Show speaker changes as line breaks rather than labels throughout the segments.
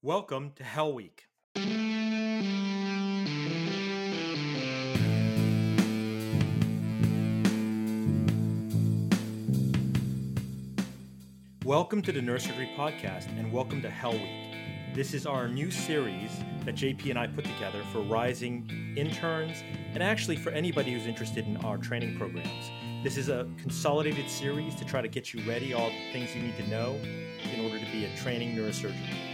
Welcome to Hell Week. Welcome to the Neurosurgery Podcast and welcome to Hell Week. This is our new series that JP and I put together for rising interns and actually for anybody who's interested in our training programs. This is a consolidated series to try to get you ready, all the things you need to know in order to be a training neurosurgeon.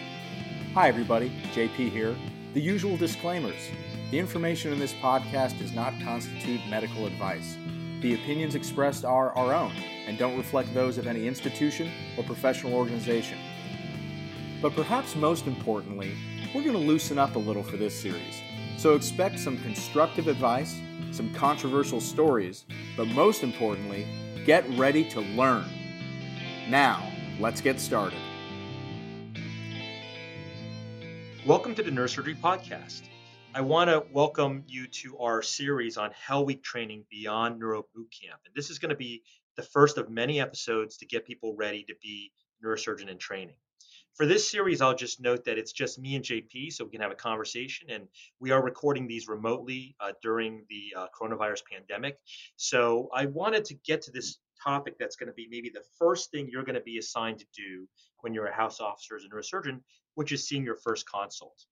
Hi, everybody. JP here. The usual disclaimers. The information in this podcast does not constitute medical advice. The opinions expressed are our own and don't reflect those of any institution or professional organization. But perhaps most importantly, we're going to loosen up a little for this series. So expect some constructive advice, some controversial stories, but most importantly, get ready to learn. Now, let's get started.
Welcome to the Neurosurgery Podcast. I want to welcome you to our series on Hell Week training beyond Neuro Bootcamp. And this is going to be the first of many episodes to get people ready to be neurosurgeon in training. For this series, I'll just note that it's just me and JP, so we can have a conversation. And we are recording these remotely uh, during the uh, coronavirus pandemic. So I wanted to get to this topic that's going to be maybe the first thing you're going to be assigned to do when you're a house officer as a neurosurgeon, which is seeing your first consult.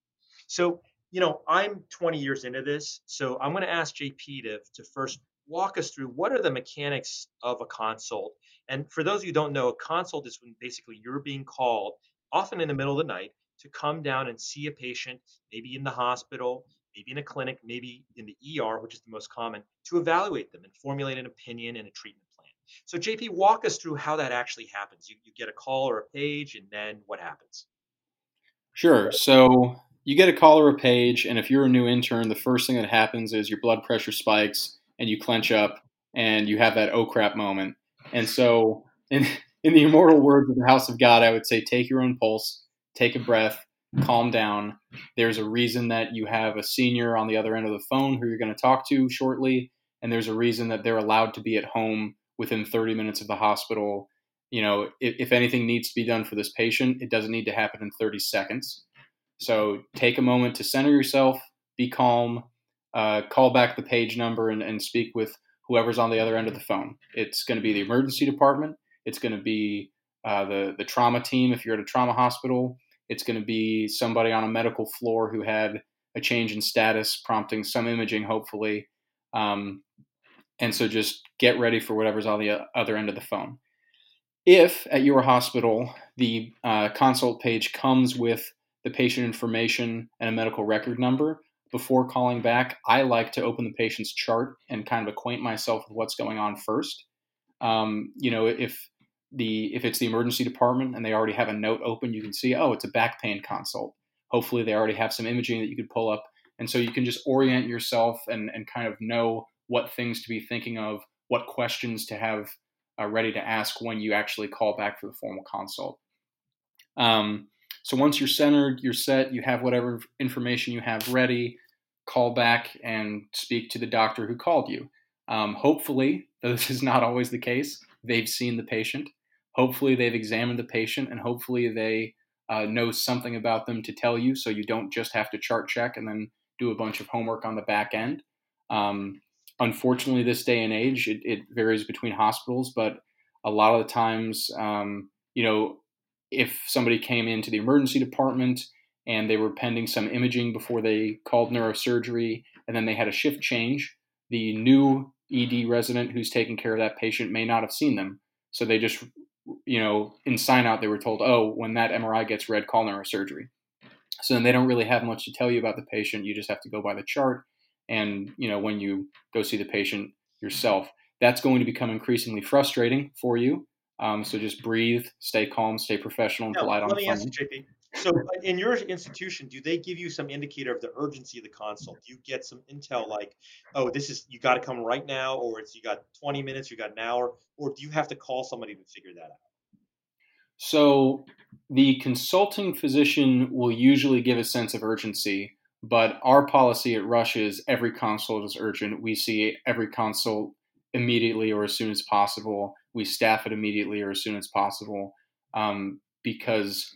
So, you know, I'm 20 years into this, so I'm going to ask JP to, to first walk us through what are the mechanics of a consult. And for those of you who don't know, a consult is when basically you're being called, often in the middle of the night, to come down and see a patient, maybe in the hospital, maybe in a clinic, maybe in the ER, which is the most common, to evaluate them and formulate an opinion and a treatment plan. So, JP, walk us through how that actually happens. You, you get a call or a page, and then what happens?
Sure. So you get a call or a page, and if you're a new intern, the first thing that happens is your blood pressure spikes and you clench up and you have that oh crap moment. And so, in, in the immortal words of the House of God, I would say take your own pulse, take a breath, calm down. There's a reason that you have a senior on the other end of the phone who you're going to talk to shortly, and there's a reason that they're allowed to be at home within 30 minutes of the hospital you know, if, if, anything needs to be done for this patient, it doesn't need to happen in 30 seconds. So take a moment to center yourself, be calm, uh, call back the page number, and, and speak with whoever's on the other end of the phone. It's going to be the emergency department. It's going to be uh, the the trauma team if you're at a trauma hospital. It's going to be somebody on a medical floor who had a change in status, prompting some imaging, hopefully. Um, and so just get ready for whatever's on the other end of the phone. If at your hospital the uh, consult page comes with the patient information and a medical record number, before calling back, I like to open the patient's chart and kind of acquaint myself with what's going on first. Um, you know, if the if it's the emergency department and they already have a note open, you can see, oh, it's a back pain consult. Hopefully, they already have some imaging that you could pull up, and so you can just orient yourself and and kind of know what things to be thinking of, what questions to have uh, ready to ask when you actually call back for the formal consult. Um, so once you're centered, you're set, you have whatever information you have ready, call back and speak to the doctor who called you. Um, hopefully, though this is not always the case, they've seen the patient. Hopefully, they've examined the patient, and hopefully, they uh, know something about them to tell you so you don't just have to chart check and then do a bunch of homework on the back end. Um, unfortunately, this day and age, it, it, varies between hospitals, but a lot of the times, um, you know, if somebody came into the emergency department and they were pending some imaging before they called neurosurgery, and then they had a shift change, the new ED resident who's taking care of that patient may not have seen them. So they just, you know, in sign out, they were told, oh, when that MRI gets read, call neurosurgery. So then they don't really have much to tell you about the patient. You just have to go by the chart and you know when you go see the patient yourself that's going to become increasingly frustrating for you. Um, so just breathe stay calm stay professional and now, polite on the phone.
JP. so uh, in your institution do they give you some indicator of the urgency of the consult? Do you get some intel like oh this is you got to come right now or it's you got 20 minutes you got an hour or do you have to call somebody to figure that out?
So the consulting physician will usually give a sense of urgency but our policy at Rush is every consult is urgent. We see every consult immediately or as soon as possible. We staff it immediately or as soon as possible um, because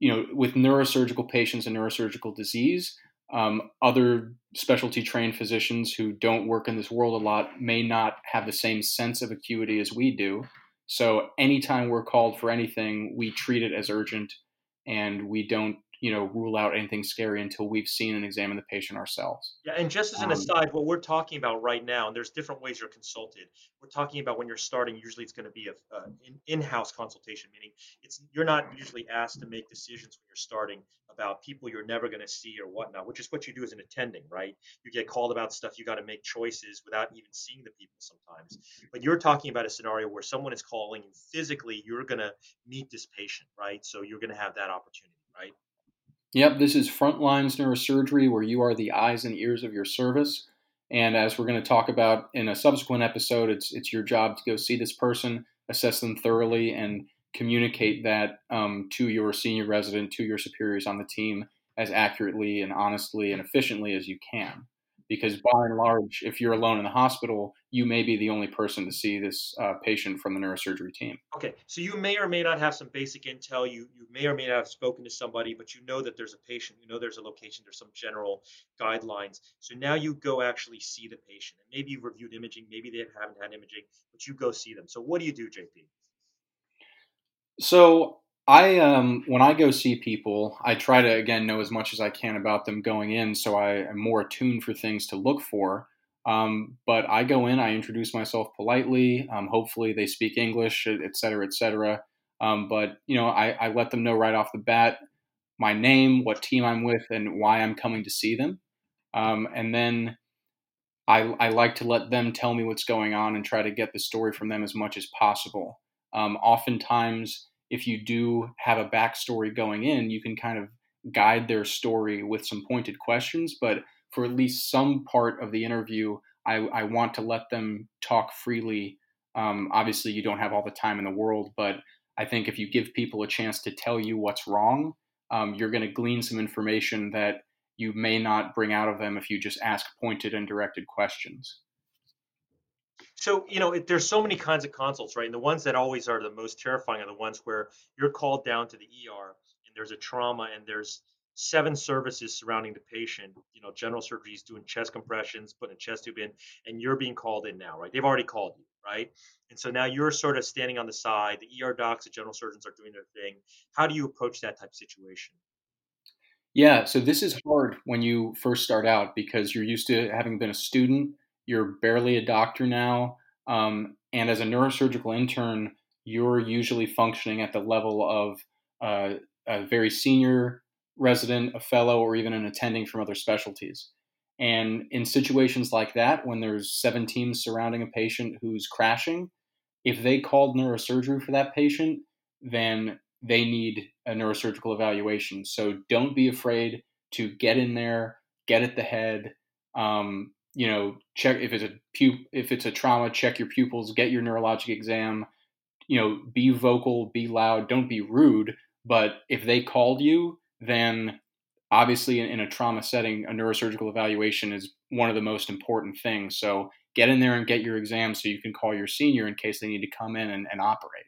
you know, with neurosurgical patients and neurosurgical disease, um, other specialty trained physicians who don't work in this world a lot may not have the same sense of acuity as we do. So anytime we're called for anything, we treat it as urgent and we don't you know rule out anything scary until we've seen and examined the patient ourselves.
Yeah, and just as an um, aside, what we're talking about right now, and there's different ways you're consulted. We're talking about when you're starting. Usually, it's going to be a, uh, in-house consultation, meaning it's you're not usually asked to make decisions when you're starting about people you're never going to see or whatnot, which is what you do as an attending, right? You get called about stuff, you got to make choices without even seeing the people sometimes. But you're talking about a scenario where someone is calling you physically, you're going to meet this patient, right? So you're going to have that opportunity, right?
Yep, this is Frontlines Neurosurgery, where you are the eyes and ears of your service. And as we're going to talk about in a subsequent episode, it's it's your job to go see this person, assess them thoroughly, and communicate that um, to your senior resident, to your superiors on the team, as accurately and honestly and efficiently as you can because by and large, if you're alone in the hospital, you may be the only person to see this uh, patient from the neurosurgery team.
Okay, so you may or may not have some basic intel. You you may or may not have spoken to somebody, but you know that there's a patient. You know there's a location. There's some general guidelines. So now you go actually see the patient, and maybe you've reviewed imaging. Maybe they haven't had imaging, but you go see them. So what do you do, JP?
So I um when I go see people, I try to again know as much as I can about them going in, so I am more attuned for things to look for. Um, but I go in, I introduce myself politely. Um, hopefully, they speak English, et cetera, et cetera. Um, but you know, I, I let them know right off the bat my name, what team I'm with, and why I'm coming to see them. Um, and then I, I like to let them tell me what's going on and try to get the story from them as much as possible. Um, oftentimes if you do have a backstory going in, you can kind of guide their story with some pointed questions. But for at least some part of the interview, I, I want to let them talk freely. Um, obviously, you don't have all the time in the world, but I think if you give people a chance to tell you what's wrong, um, you're going to glean some information that you may not bring out of them if you just ask pointed and directed questions.
So, you know, it, there's so many kinds of consults, right? And the ones that always are the most terrifying are the ones where you're called down to the ER and there's a trauma and there's seven services surrounding the patient. You know, general surgery is doing chest compressions, putting a chest tube in, and you're being called in now, right? They've already called you, right? And so now you're sort of standing on the side. The ER docs, the general surgeons are doing their thing. How do you approach that type of situation?
Yeah, so this is hard when you first start out because you're used to having been a student you're barely a doctor now. Um, and as a neurosurgical intern, you're usually functioning at the level of uh, a very senior resident, a fellow, or even an attending from other specialties. And in situations like that, when there's seven teams surrounding a patient who's crashing, if they called neurosurgery for that patient, then they need a neurosurgical evaluation. So don't be afraid to get in there, get at the head, um, you know, check if it's a pu- if it's a trauma, check your pupils, get your neurologic exam. You know, be vocal, be loud, don't be rude. But if they called you, then obviously in, in a trauma setting, a neurosurgical evaluation is one of the most important things. So get in there and get your exam so you can call your senior in case they need to come in and, and operate.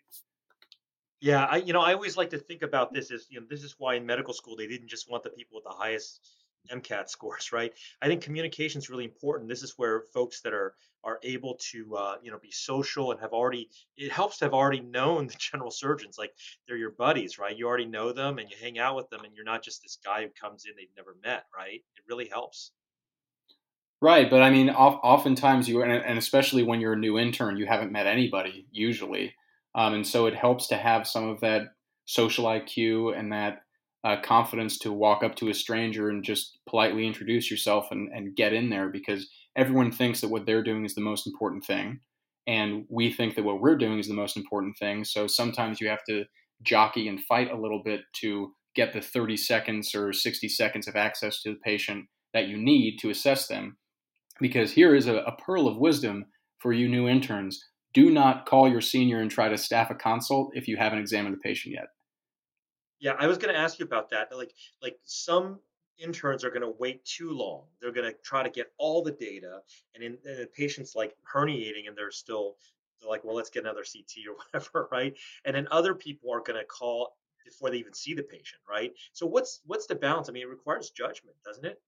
Yeah, I you know I always like to think about this as you know this is why in medical school they didn't just want the people with the highest MCAT scores, right? I think communication is really important. This is where folks that are are able to uh, you know be social and have already it helps to have already known the general surgeons like they're your buddies right you already know them and you hang out with them and you're not just this guy who comes in they've never met right it really helps
right but i mean oftentimes you and especially when you're a new intern you haven't met anybody usually um, and so it helps to have some of that social iq and that uh, confidence to walk up to a stranger and just politely introduce yourself and, and get in there because everyone thinks that what they're doing is the most important thing. And we think that what we're doing is the most important thing. So sometimes you have to jockey and fight a little bit to get the 30 seconds or 60 seconds of access to the patient that you need to assess them. Because here is a, a pearl of wisdom for you new interns. Do not call your senior and try to staff a consult if you haven't examined the patient yet.
Yeah, I was going to ask you about that. Like, like some interns are going to wait too long. They're going to try to get all the data, and in and the patient's like herniating, and they're still they're like, well, let's get another CT or whatever, right? And then other people are going to call before they even see the patient, right? So what's what's the balance? I mean, it requires judgment, doesn't it?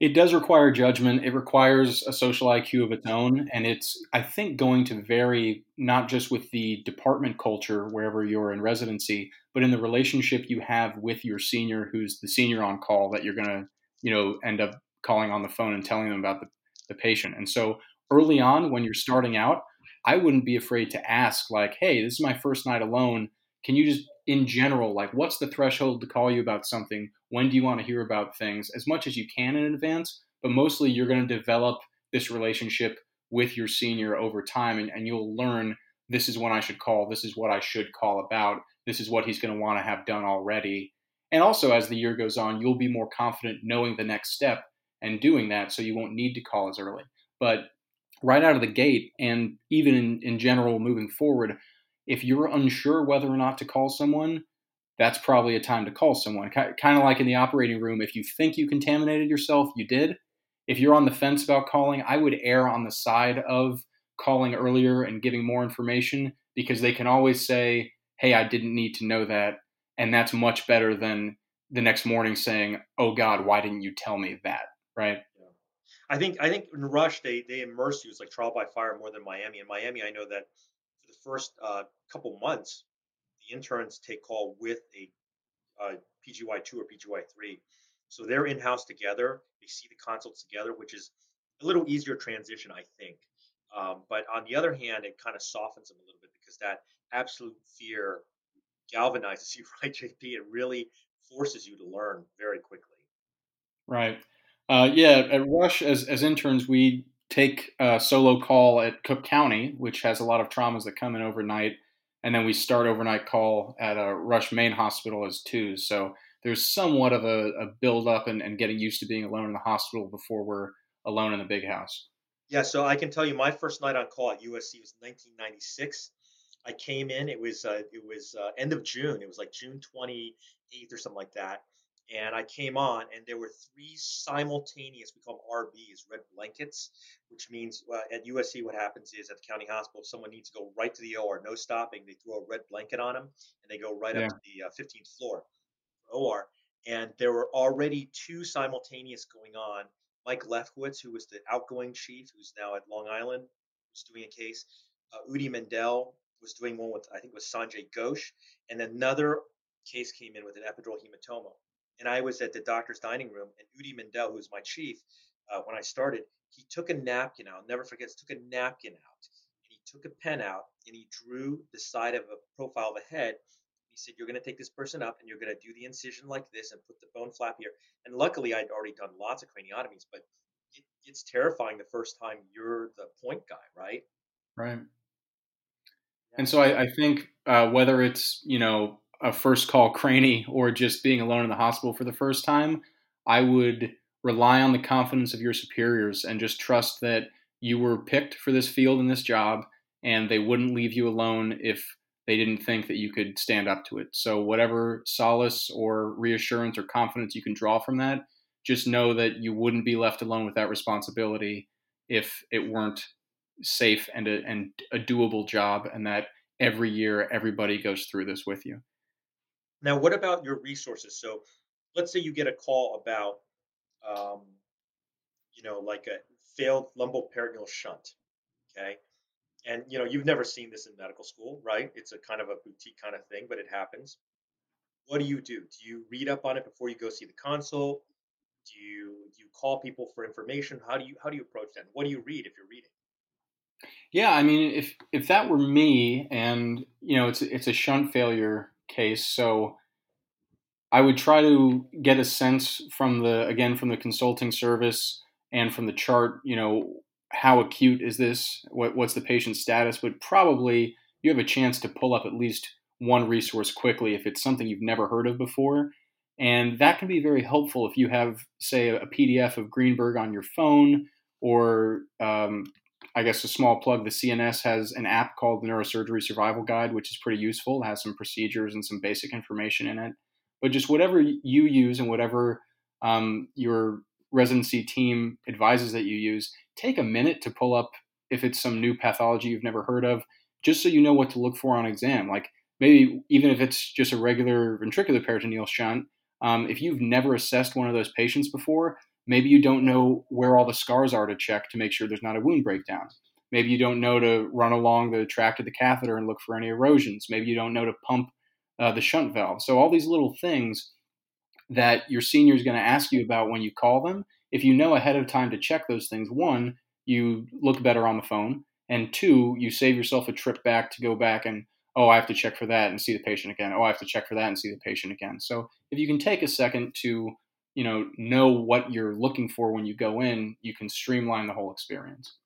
It does require judgment. It requires a social IQ of its own. And it's, I think, going to vary not just with the department culture wherever you're in residency, but in the relationship you have with your senior who's the senior on call that you're going to, you know, end up calling on the phone and telling them about the, the patient. And so early on, when you're starting out, I wouldn't be afraid to ask, like, hey, this is my first night alone. Can you just, in general, like, what's the threshold to call you about something? When do you want to hear about things? As much as you can in advance, but mostly you're going to develop this relationship with your senior over time and, and you'll learn this is when I should call, this is what I should call about, this is what he's going to want to have done already. And also, as the year goes on, you'll be more confident knowing the next step and doing that so you won't need to call as early. But right out of the gate, and even in, in general moving forward, if you're unsure whether or not to call someone, that's probably a time to call someone. Kind of like in the operating room, if you think you contaminated yourself, you did. If you're on the fence about calling, I would err on the side of calling earlier and giving more information because they can always say, hey, I didn't need to know that. And that's much better than the next morning saying, oh God, why didn't you tell me that? Right.
I think I think in Rush they they immerse you. It's like trial by fire more than Miami. In Miami, I know that for the first uh, couple months, the interns take call with a uh, PGY two or PGY three, so they're in house together. They see the consults together, which is a little easier transition, I think. Um, but on the other hand, it kind of softens them a little bit because that absolute fear galvanizes you, right, JP? It really forces you to learn very quickly.
Right. Uh, yeah. At Rush, as, as interns, we take a solo call at Cook County, which has a lot of traumas that come in overnight. And then we start overnight call at a Rush Main Hospital as two. So there's somewhat of a, a build up and, and getting used to being alone in the hospital before we're alone in the big house.
Yeah, so I can tell you my first night on call at USC was 1996. I came in. It was uh, it was uh, end of June. It was like June 28th or something like that. And I came on, and there were three simultaneous. We call them RBs, red blankets, which means uh, at USC what happens is at the county hospital, if someone needs to go right to the OR, no stopping, they throw a red blanket on them, and they go right yeah. up to the uh, 15th floor OR. And there were already two simultaneous going on Mike Lefkowitz, who was the outgoing chief, who's now at Long Island, was doing a case. Uh, Udi Mendel was doing one with, I think it was Sanjay Ghosh. And another case came in with an epidural hematoma. And I was at the doctor's dining room, and Udi Mendel, who was my chief uh, when I started, he took a napkin out, never forget, took a napkin out, and he took a pen out, and he drew the side of a profile of a head, he said, You're going to take this person up and you're going to do the incision like this and put the bone flap here. And luckily, I'd already done lots of craniotomies, but it, it's terrifying the first time you're the point guy.
And so I, I think uh, whether it's, you know, a first call cranny or just being alone in the hospital for the first time, I would rely on the confidence of your superiors and just trust that you were picked for this field and this job and they wouldn't leave you alone if they didn't think that you could stand up to it. So, whatever solace or reassurance or confidence you can draw from that, just know that you wouldn't be left alone with that responsibility if it weren't safe and a, and a doable job, and that every year everybody goes through this with you.
Now, what about your resources? So, let's say you get a call about, um, you know, like a failed lumboperitoneal shunt. Okay? And you know you've never seen this in medical school right? It's a kind of a boutique kind of thing but it happens. What do you do? Do you read up on it before you go see the consult? Do you do you call people for information? How do you how do you approach that? What do you read if you're reading
yeah i mean if if that were me and you know it's it's a shunt failure case so i would try to get a sense from the again from the consulting service and from the chart you know how acute is this? What, what's the patient's status? But probably you have a chance to pull up at least one resource quickly if it's something you've never heard of before. And that can be very helpful if you have, say, a PDF of Greenberg on your phone, or um, I guess a small plug the CNS has an app called the Neurosurgery Survival Guide, which is pretty useful. It has some procedures and some basic information in it. But just whatever you use and whatever um, your residency team advises that you use, take a minute to pull up if it's some new pathology you've never heard of, just so you know what to look for on exam. Like maybe even if it's just a regular ventricular peritoneal shunt, um, if you've never assessed one of those patients before, maybe you don't know where all the scars are to check to make sure there's not a wound breakdown. Maybe you don't know to run along the tract of the catheter and look for any erosions. Maybe you don't know to pump uh, the shunt valve. So all these little things that your senior is going to ask you about when you call them, if you know ahead of time to check those things, one, you look better on the phone, and two, you save yourself a trip back to go back and oh, I have to check for that and see the patient again. Oh, I have to check for that and see the patient again. So if you can take a second to you know know what you're looking for when you go in, you can streamline the whole experience.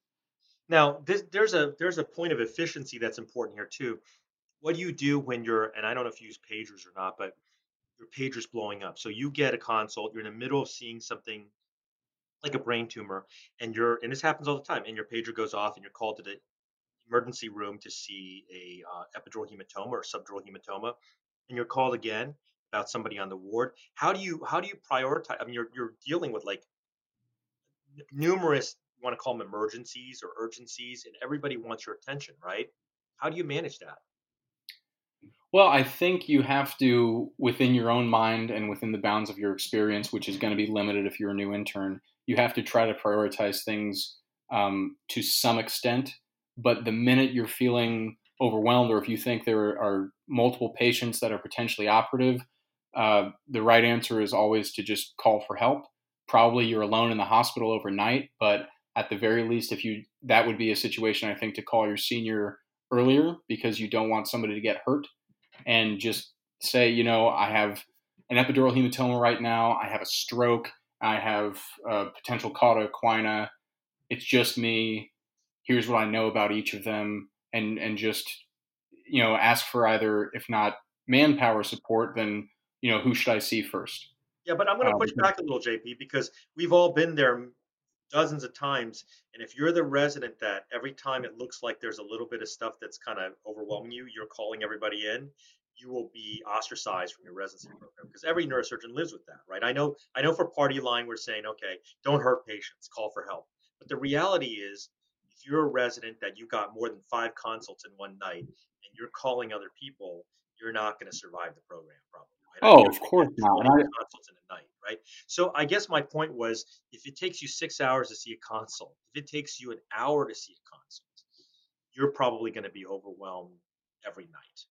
Now, this, there's a there's a point of efficiency that's important here too. What do you do when you're and I don't know if you use pagers or not, but your pager's blowing up. So you get a consult, you're in the middle of seeing something like a brain tumor, and you're and this happens all the time, and your pager goes off, and you're called to the emergency room to see a uh, epidural hematoma or subdural hematoma, and you're called again about somebody on the ward. How do you how do you prioritize? I mean, you're you're dealing with like numerous you want to call them emergencies or urgencies, and everybody wants your attention, right? How do you manage that?
Well, I think you have to, within your own mind and within the bounds of your experience, which is going to be limited if you're a new intern, you have to try to prioritize things um, to some extent. But the minute you're feeling overwhelmed, or if you think there are multiple patients that are potentially operative, uh, the right answer is always to just call for help. Probably you're alone in the hospital overnight, but at the very least, if you that would be a situation I think to call your senior earlier because you don't want somebody to get hurt and just say, you know, I have an epidural hematoma right now, I have a stroke, I have a potential cauda equina. It's just me. Here's what I know about each of them, and and just you know ask for either if not manpower support, then you know who should I see first.
Yeah, but I'm going to push um, back a little, JP, because we've all been there dozens of times. And if you're the resident that every time it looks like there's a little bit of stuff that's kind of overwhelming you, you're calling everybody in, you will be ostracized from your residency program because every neurosurgeon lives with that, right? I know, I know for party line, we're saying, okay, don't hurt patients, call for help. But the reality is, if you're a resident that you got more than five consults in one night and you're calling other people, you're not going to survive the program probably.
Right? Oh, of course not.
Consults in a night, right? So I guess my point was, if it takes you six hours to see a consult, if it takes you an hour to see a consult, you're probably going to be overwhelmed every night.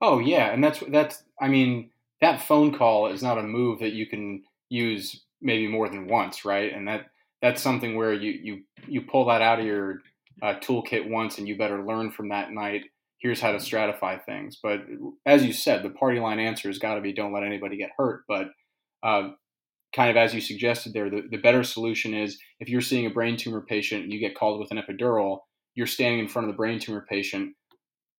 Oh yeah, and that's that's. I mean, that phone call is not a move that you can use maybe more than once, right? And that that's something where you you you pull that out of your uh, toolkit once, and you better learn from that night here's how to stratify things. But as you said, the party line answer has got to be don't let anybody get hurt. But uh, kind of as you suggested there, the, the better solution is if you're seeing a brain tumor patient and you get called with an epidural, you're standing in front of the brain tumor patient,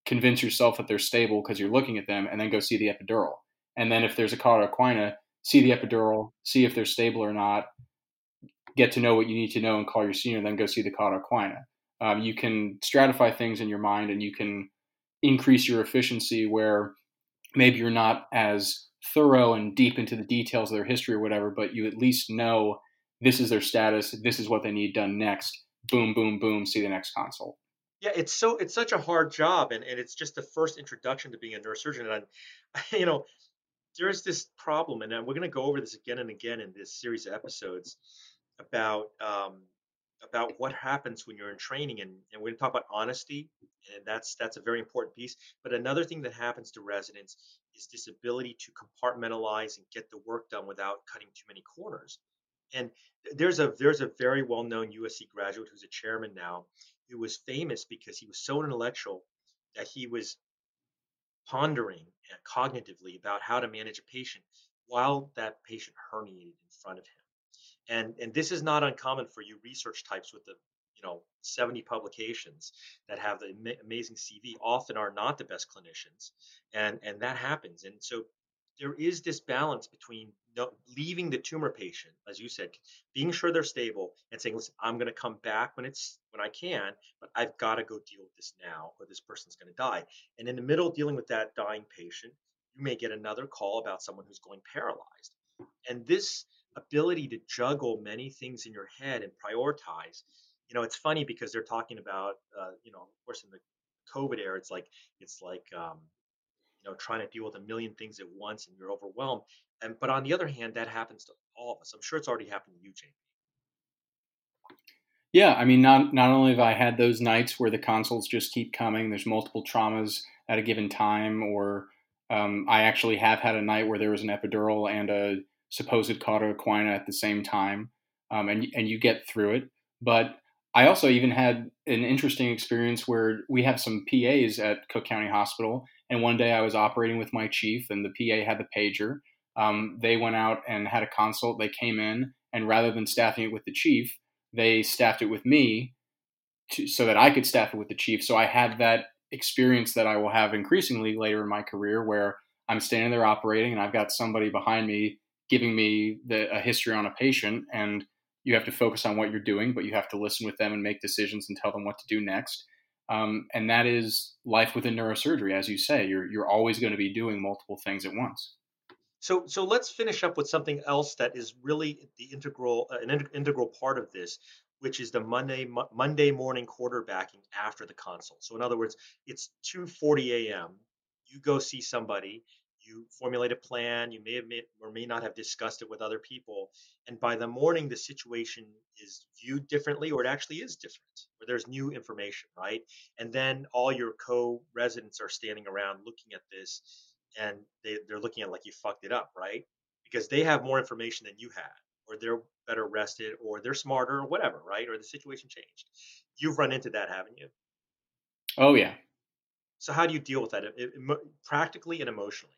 convince yourself that they're stable because you're looking at them, and then go see the epidural. And then if there's a cauda see the epidural, see if they're stable or not, get to know what you need to know and call your senior, then go see the cauda. Um, you can stratify things in your mind and you can increase your efficiency where maybe you're not as thorough and deep into the details of their history or whatever, but you at least know this is their status, this is what they need done next. Boom, boom, boom, see the next consult.
Yeah, it's so it's such a hard job and, and it's just the first introduction to being a neurosurgeon. And I, you know, there's this problem, and we're gonna go over this again and again in this series of episodes about um, about what happens when you're in training and, and we're going to talk about honesty and that's that's a very important piece but another thing that happens to residents is this ability to compartmentalize and get the work done without cutting too many corners and there's a there's a very well-known usc graduate who's a chairman now who was famous because he was so intellectual that he was pondering uh, cognitively about how to manage a patient while that patient herniated in front of him and and this is not uncommon for you research types with the you know 70 publications that have the amazing cv often are not the best clinicians and and that happens and so there is this balance between leaving the tumor patient as you said being sure they're stable and saying listen i'm going to come back when it's when i can but i've got to go deal with this now or this person's going to die and in the middle of dealing with that dying patient you may get another call about someone who's going paralyzed and this ability to juggle many things in your head and prioritize. You know, it's funny because they're talking about, uh, you know, of course, in the COVID era, it's like it's like um, you know, trying to deal with a million things at once and you're overwhelmed. And but on the other hand, that happens to all of us. I'm sure it's already happened to you, Jamie.
Yeah, I mean, not not only have I had those nights where the consults just keep coming, there's multiple traumas at a given time, or um, I actually have had a night where there was an epidural and a supposed cauda equina at the same time, um, and and you get through it. But I also even had an interesting experience where we have some PAs at Cook County Hospital, and one day I was operating with my chief, and the PA had the pager. Um, they went out and had a consult. They came in, and rather than staffing it with the chief, they staffed it with me to, so that I could staff it with the chief. So I had that experience that I will have increasingly later in my career where I'm standing there operating and I've got somebody behind me giving me the, a history on a patient and you have to focus on what you're doing, but you have to listen with them and make decisions and tell them what to do next. Um, and that is life within neurosurgery, as you say. You're you're always going to be doing multiple things at once.
So, so let's finish up with something else that is really the integral, uh, an integral part of this, which is the Monday Monday morning quarterbacking after the consult. So, in other words, it's 2:40 a.m. You go see somebody, you formulate a plan. You may have made, or may not have discussed it with other people, and by the morning, the situation is viewed differently, or it actually is different, or there's new information, right? And then all your co-residents are standing around looking at this and they, they're looking at like you fucked it up, right? Because they have more information than you had, or they're better rested, or they're smarter, or whatever, right? Or the situation changed. You've run into that, haven't you?
Oh yeah.
So how do you deal with that, it, it, practically and emotionally?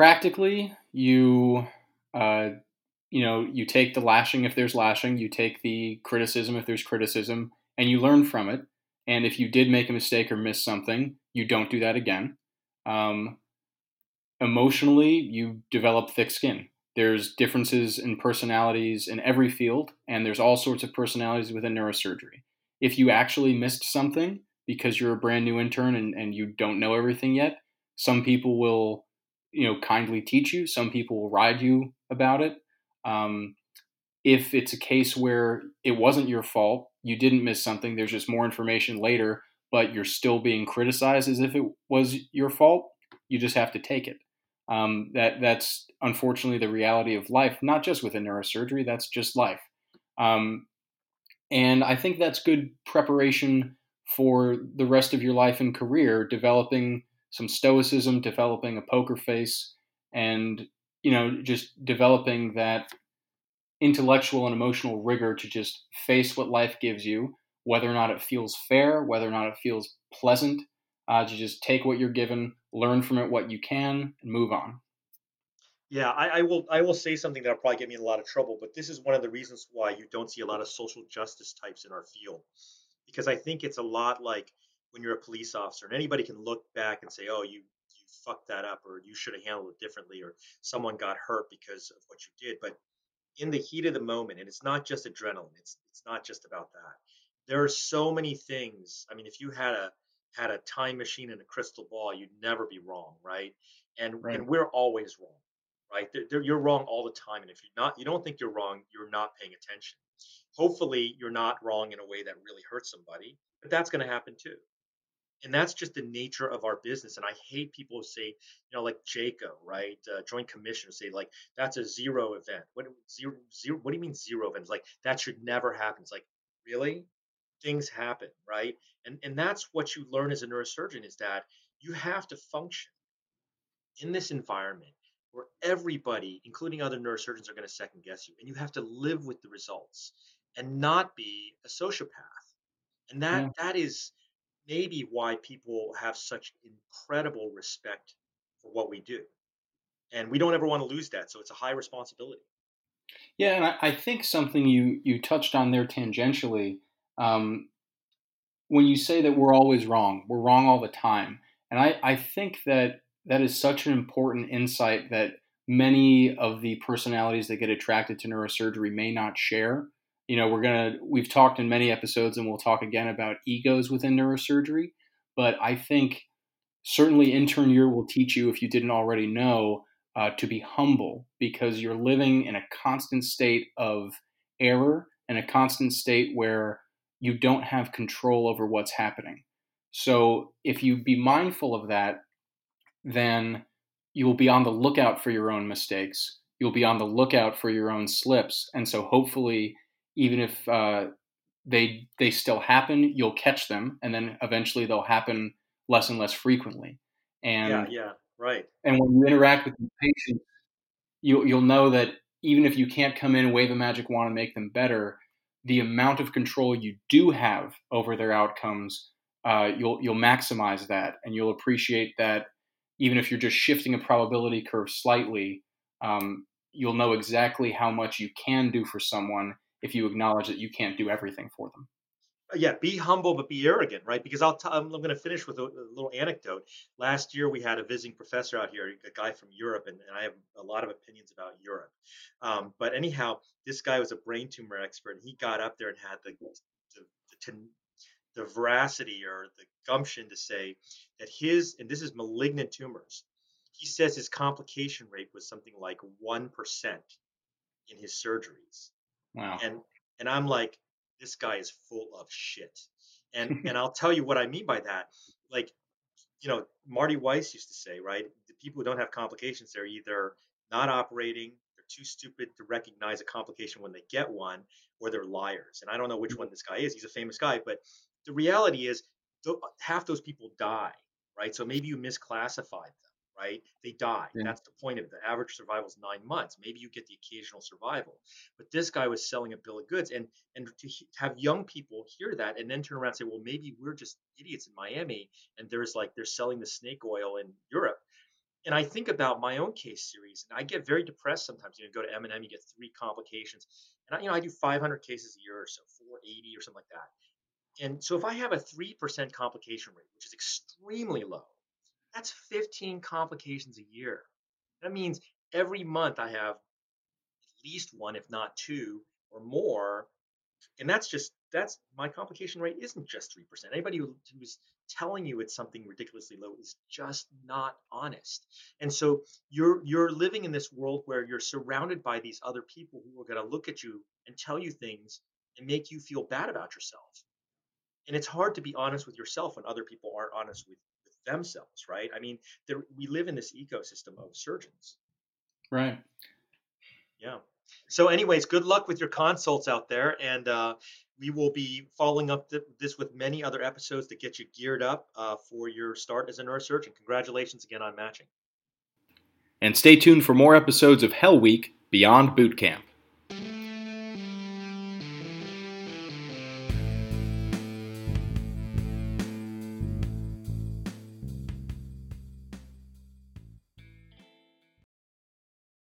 Practically, you uh, you know you take the lashing if there's lashing, you take the criticism if there's criticism, and you learn from it. And if you did make a mistake or miss something, you don't do that again. Um, emotionally, you develop thick skin. There's differences in personalities in every field, and there's all sorts of personalities within neurosurgery. If you actually missed something because you're a brand new intern and, and you don't know everything yet, some people will, you know, kindly teach you. Some people will ride you about it. Um, if it's a case where it wasn't your fault, you didn't miss something, there's just more information later but you're still being criticized as if it was your fault, you just have to take it. Um, that that's unfortunately the reality of life, not just within neurosurgery. That's just life, um, and I think that's good preparation for the rest of your life and career. Developing some stoicism, developing a poker face, and you know just developing that intellectual and emotional rigor to just face what life gives you whether or not it feels fair, whether or not it feels pleasant, uh, to just take what you're given, learn from it what you can, and move on.
Yeah, I, I, will. I will say something that'll probably get me in a lot of trouble, but this is one of the reasons why you don't see a lot of social justice types in our field, because I think it's a lot like when you're a police officer, and anybody can look back and say, "Oh, you you fucked that up," or "You should have handled it differently," or "Someone got hurt because of what you did." But in the heat of the moment, and it's not just adrenaline. It's it's not just about that there are so many things. I mean, if you had a had a time machine and a crystal ball, you'd never be wrong, right? And right. and we're always wrong, right? They're, they're, you're wrong all the time, and if you're not, you don't think you're wrong, you're not paying attention. Hopefully, you're not wrong in a way that really hurts somebody, but that's going to happen too. And that's just the nature of our business. And I hate people who say, you know, like JCAHO, right? Uh, Joint Commission say like that's a zero event. What zero zero? What do you mean zero events? Like that should never happen. It's like really things happen, right? And and that's what you learn as a neurosurgeon is that you have to function in this environment where everybody, including other neurosurgeons, are going to second guess you, and you have to live with the results and not be a sociopath. And that yeah. that is maybe why people have such incredible respect for what we do. And we don't ever want to lose that. So it's a high responsibility.
Yeah, and I, I think something you you touched on there tangentially um, when you say that we're always wrong, we're wrong all the time. And I, I think that that is such an important insight that many of the personalities that get attracted to neurosurgery may not share. You know, we're to, we've talked in many episodes and we'll talk again about egos within neurosurgery. But I think certainly intern year will teach you, if you didn't already know, uh, to be humble because you're living in a constant state of error and a constant state where you don't have control over what's happening. So if you be mindful of that, then you'll be on the lookout for your own mistakes. You'll be on the lookout for your own slips, and so hopefully, even if uh, they they still happen, you'll catch them, and then eventually they'll happen less and less frequently. And
yeah, yeah, right.
And when you interact with the patient, you you'll know that even if you can't come in and wave a magic wand and make them better, the amount of control you do have over their outcomes, uh, you'll you'll maximize that, and you'll appreciate that. Even if you're just shifting a probability curve slightly, um, you'll know exactly how much you can do for someone if you acknowledge that you can't do everything for them.
Uh, yeah, be humble but be arrogant, right? Because I'll t- I'm, I'm going to finish with a, a, little anecdote. Last year we had a visiting professor out here, a guy from Europe, and, and I have a lot of opinions about Europe. Um, but anyhow, this guy was a brain tumor expert, and he got up there and had the the, the, the veracity or the gumption to say that his and this is malignant tumors. He says his complication rate was something like one percent in his surgeries.
Wow.
And and I'm like, this guy is full of shit. And and I'll tell you what I mean by that. Like, you know, Marty Weiss used to say, right? The people who don't have complications, they're either not operating, they're too stupid to recognize a complication when they get one, or they're liars. And I don't know which mm-hmm. one this guy is. He's a famous guy, but the reality is half those people die, right? So maybe you misclassified them right? They die. Yeah. That's the point of it. The average survival is nine months. Maybe you get the occasional survival. But this guy was selling a bill of goods. And and to have young people hear that and then turn around and say, well, maybe we're just idiots in Miami and there's like they're selling the snake oil in Europe. And I think about my own case series, and I get very depressed sometimes. You know, go to M&M, you get three complications, and I, you know, I do 500 cases a year or so, 480 or something like that. And so if I have a three percent complication rate, which is extremely low, that's 15 complications a year. That means every month I have at least one, if not two or more. And that's just, that's my complication rate isn't just 3%. Anybody who's telling you it's something ridiculously low is just not honest. And so you're you're living in this world where you're surrounded by these other people who are going to look at you and tell you things and make you feel bad about yourself. And it's hard to be honest with yourself when other people aren't honest with themselves, right? I mean, there, we live in this ecosystem of surgeons.
Right.
Yeah. So, anyways, good luck with your consults out there, and uh, we will be following up th- this with many other episodes to get you geared up uh, for your start as a neurosurgeon. Congratulations again on matching.
And stay tuned for more episodes of Hell Week Beyond Boot Camp.